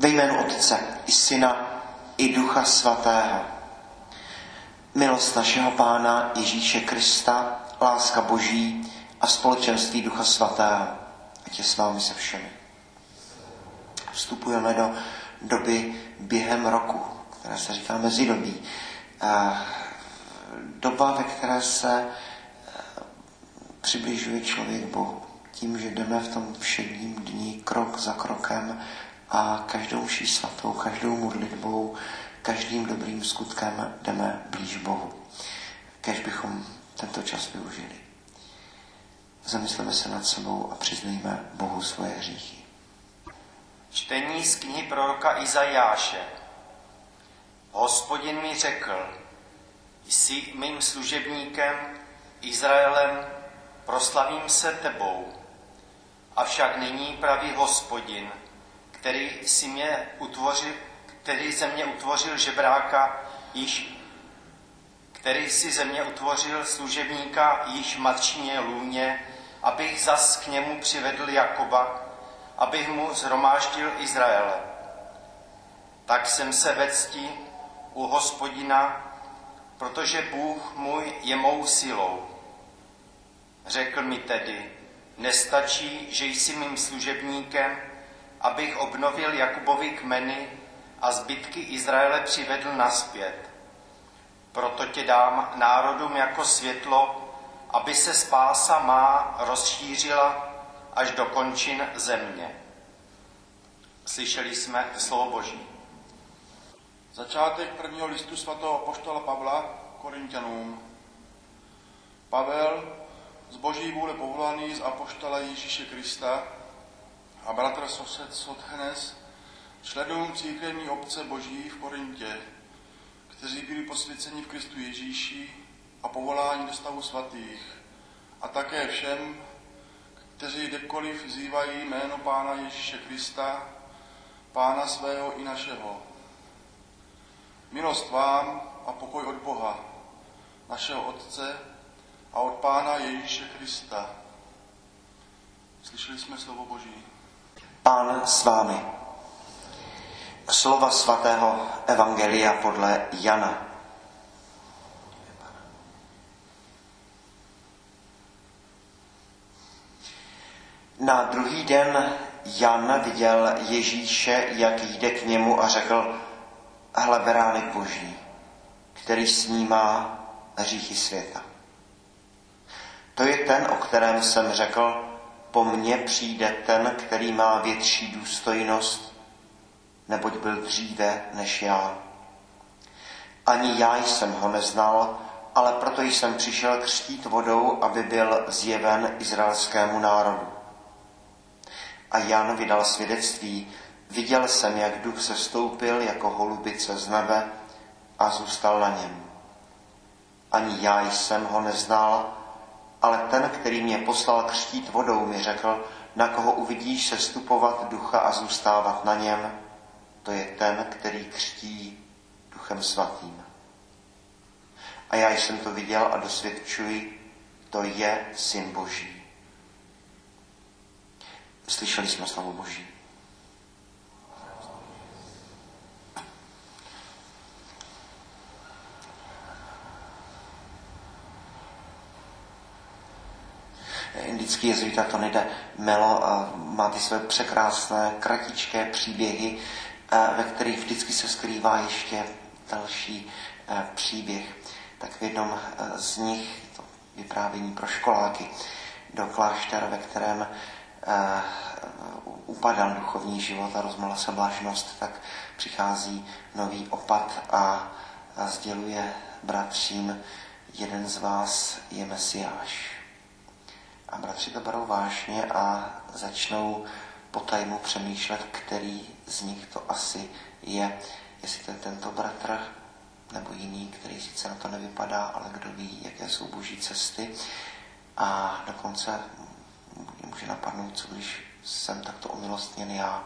Ve jménu Otce i Syna i Ducha Svatého. Milost našeho Pána Ježíše Krista, láska Boží a společenství Ducha Svatého. Ať je s vámi se všemi. Vstupujeme do doby během roku, které se říká mezidobí. Doba, ve které se přibližuje člověk Bohu. Tím, že jdeme v tom všedním dní krok za krokem a každou vší svatou, každou modlitbou, každým dobrým skutkem jdeme blíž Bohu. Kež bychom tento čas využili. Zamysleme se nad sebou a přiznejme Bohu svoje hříchy. Čtení z knihy proroka Izajáše. Hospodin mi řekl, jsi mým služebníkem, Izraelem, proslavím se tebou. Avšak nyní pravý hospodin, který si mě utvořil, který ze mě utvořil žebráka, již, který si ze mě utvořil služebníka již matčině lůně, abych zas k němu přivedl Jakoba, abych mu zhromáždil Izraele. Tak jsem se ve cti u hospodina, protože Bůh můj je mou silou. Řekl mi tedy, nestačí, že jsi mým služebníkem, abych obnovil Jakubovi kmeny a zbytky Izraele přivedl naspět. Proto tě dám národům jako světlo, aby se spása má rozšířila až do končin země. Slyšeli jsme slovo Boží. Začátek prvního listu svatého poštola Pavla Korintianům. Pavel, z boží vůle povolaný z apoštola Ježíše Krista a bratr sosed Sotchenes, členům církevní obce boží v Korintě, kteří byli posvěceni v Kristu Ježíši a povoláni do stavu svatých, a také všem, kteří kdekoliv vzývají jméno Pána Ježíše Krista, Pána svého i našeho. Milost vám a pokoj od Boha, našeho Otce a od Pána Ježíše Krista. Slyšeli jsme slovo Boží. Pán s vámi. Slova svatého Evangelia podle Jana. Na druhý den Jan viděl Ježíše, jak jde k němu a řekl, hle beránek boží, který snímá hříchy světa. To je ten, o kterém jsem řekl, po mně přijde ten, který má větší důstojnost, neboť byl dříve než já. Ani já jsem ho neznal, ale proto jsem přišel křtít vodou, aby byl zjeven izraelskému národu. A Jan vydal svědectví, viděl jsem, jak duch se stoupil jako holubice z nebe a zůstal na něm. Ani já jsem ho neznal, ale ten, který mě poslal křtít vodou, mi řekl, na koho uvidíš se stupovat ducha a zůstávat na něm, to je ten, který křtí duchem svatým. A já jsem to viděl a dosvědčuji, to je syn Boží. Slyšeli jsme slovo Boží. Indický jezuita Tonide Melo má ty své překrásné, kratičké příběhy, ve kterých vždycky se skrývá ještě další příběh. Tak v jednom z nich, to vyprávění pro školáky, do kláštera, ve kterém upadal duchovní život a rozmala se blážnost, tak přichází nový opat a sděluje bratřím, jeden z vás je Mesiáš. A bratři to berou vážně a začnou po tajmu přemýšlet, který z nich to asi je. Jestli to je tento bratr, nebo jiný, který sice na to nevypadá, ale kdo ví, jaké jsou boží cesty. A dokonce může napadnout, co když jsem takto omilostněn já.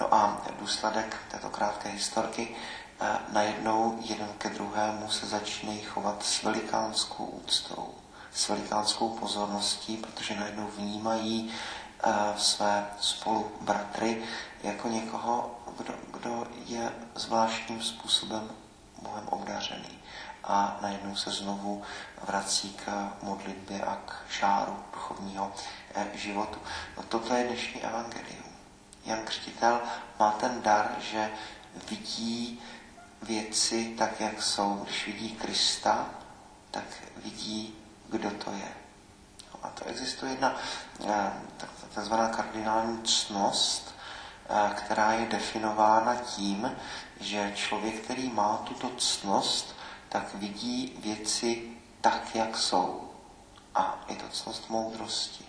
No a důsledek této krátké historky, eh, najednou jeden ke druhému se začínají chovat s velikánskou úctou s velikánskou pozorností, protože najednou vnímají uh, své spolubratry jako někoho, kdo je zvláštním způsobem Bohem obdařený a najednou se znovu vrací k modlitbě a k šáru duchovního eh, životu. No toto je dnešní evangelium. Jan Křtitel má ten dar, že vidí věci tak, jak jsou. Když vidí Krista, tak vidí, kdo to je. No a to existuje jedna eh, takzvaná kardinální cnost, eh, která je definována tím, že člověk, který má tuto cnost, tak vidí věci tak, jak jsou. A je to cnost moudrosti.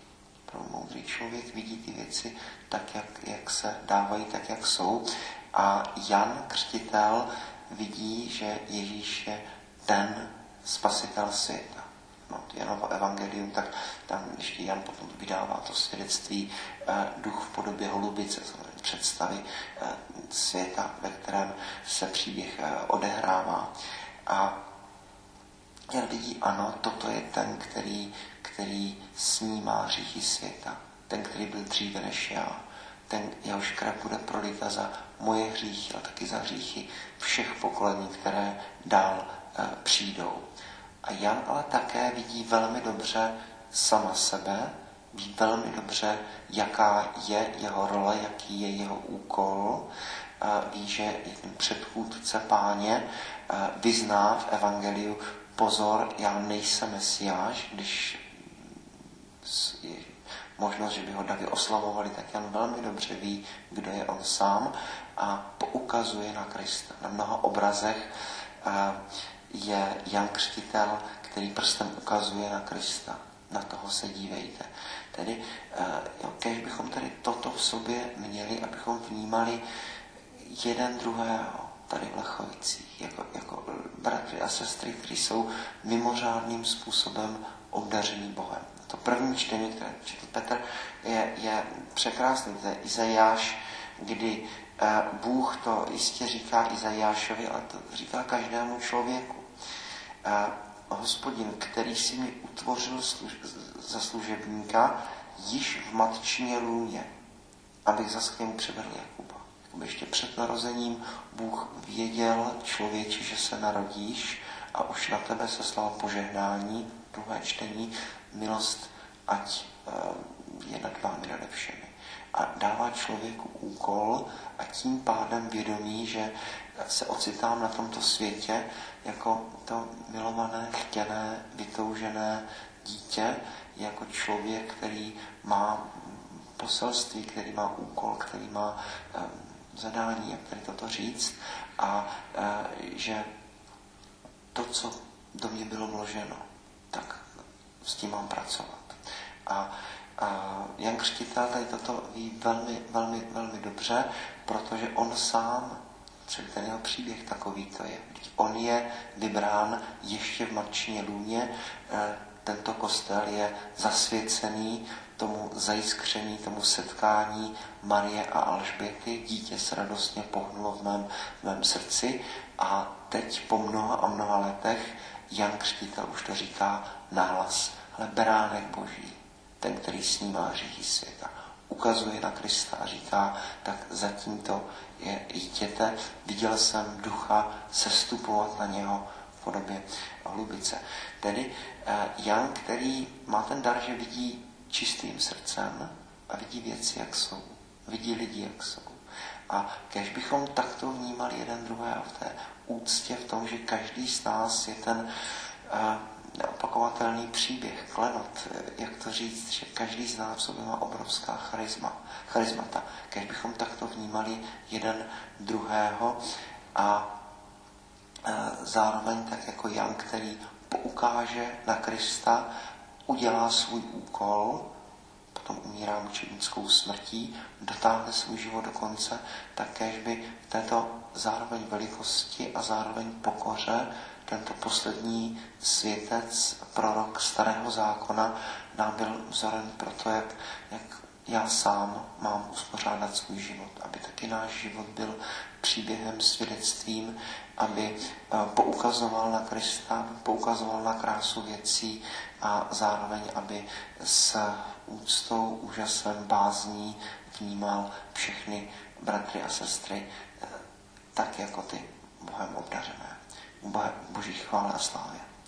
Pro moudrý člověk vidí ty věci tak, jak, jak se dávají, tak, jak jsou. A Jan Křtitel vidí, že Ježíš je ten spasitel světa. No, to Janovo evangelium, tak tam ještě Jan potom vydává to svědectví eh, duch v podobě holubice, představy eh, světa, ve kterém se příběh eh, odehrává. A Jan vidí, ano, toto je ten, který, který snímá hříchy světa. Ten, který byl dříve než já. Ten, jehož krev bude prolita za moje hříchy, ale taky za hříchy všech pokolení, které dál e, přijdou. A Jan ale také vidí velmi dobře sama sebe, ví velmi dobře, jaká je jeho role, jaký je jeho úkol, ví, že je ten předchůdce páně, vyzná v evangeliu, pozor, já nejsem mesiáš, když je možnost, že by ho davy oslamovali, tak Jan velmi dobře ví, kdo je on sám a poukazuje na Krista. Na mnoha obrazech je Jan Křtitel, který prstem ukazuje na Krista. Na toho se dívejte. Tedy, jo, kež bychom tady toto v sobě měli, abychom vnímali jeden druhého tady v Lechovicích, jako, jako bratři a sestry, kteří jsou mimořádným způsobem obdaření Bohem. To první čtení, které četl Petr, je, je překrásný. To je Izajáš, kdy eh, Bůh to jistě říká Izajášovi, ale to říká každému člověku. Hospodin, který si mi utvořil za služebníka, již v matčině lůně, abych zas k němu přivedl Jakuba. Ještě před narozením Bůh věděl člověči, že se narodíš a už na tebe se slal požehnání, druhé čtení, milost, ať eh, je nad vámi nade všemi. A dává člověku úkol a tím pádem vědomí, že se ocitám na tomto světě jako to milované, chtěné, vytoužené dítě, jako člověk, který má poselství, který má úkol, který má eh, zadání, jak tady toto říct, a e, že to, co do mě bylo vloženo, tak s tím mám pracovat. A Jan Křtitel tady toto ví velmi, velmi, velmi dobře, protože on sám, celý ten jeho příběh takový to je. On je vybrán ještě v Marčině lůně, e, tento kostel je zasvěcený tomu zajiskření, tomu setkání Marie a Alžběty. Dítě se radostně pohnulo v mém, v mém srdci a teď po mnoha a mnoha letech Jan Křtitel už to říká nahlas, ale beránek boží, ten, který snímá hříchy světa, ukazuje na Krista a říká, tak zatím to je, jděte, viděl jsem ducha sestupovat na něho v podobě hlubice. Tedy eh, Jan, který má ten dar, že vidí čistým srdcem a vidí věci, jak jsou. Vidí lidi, jak jsou. A kež bychom takto vnímali jeden druhého v té úctě, v tom, že každý z nás je ten uh, neopakovatelný příběh, klenot, jak to říct, že každý z nás v sobě má obrovská charisma, charismata. Kež bychom takto vnímali jeden druhého a uh, zároveň tak jako Jan, který poukáže na Krista udělá svůj úkol, potom umírá mučednickou smrtí, dotáhne svůj život do konce, také by v této zároveň velikosti a zároveň pokoře tento poslední světec, prorok starého zákona, nám byl vzorem pro to, jak, jak já sám mám uspořádat svůj život, aby taky náš život byl příběhem, svědectvím, aby eh, poukazoval na Krista, poukazoval na krásu věcí a zároveň, aby s úctou, úžasem, bázní vnímal všechny bratry a sestry, eh, tak jako ty, Bohem obdařené. Boží chvále a slávě.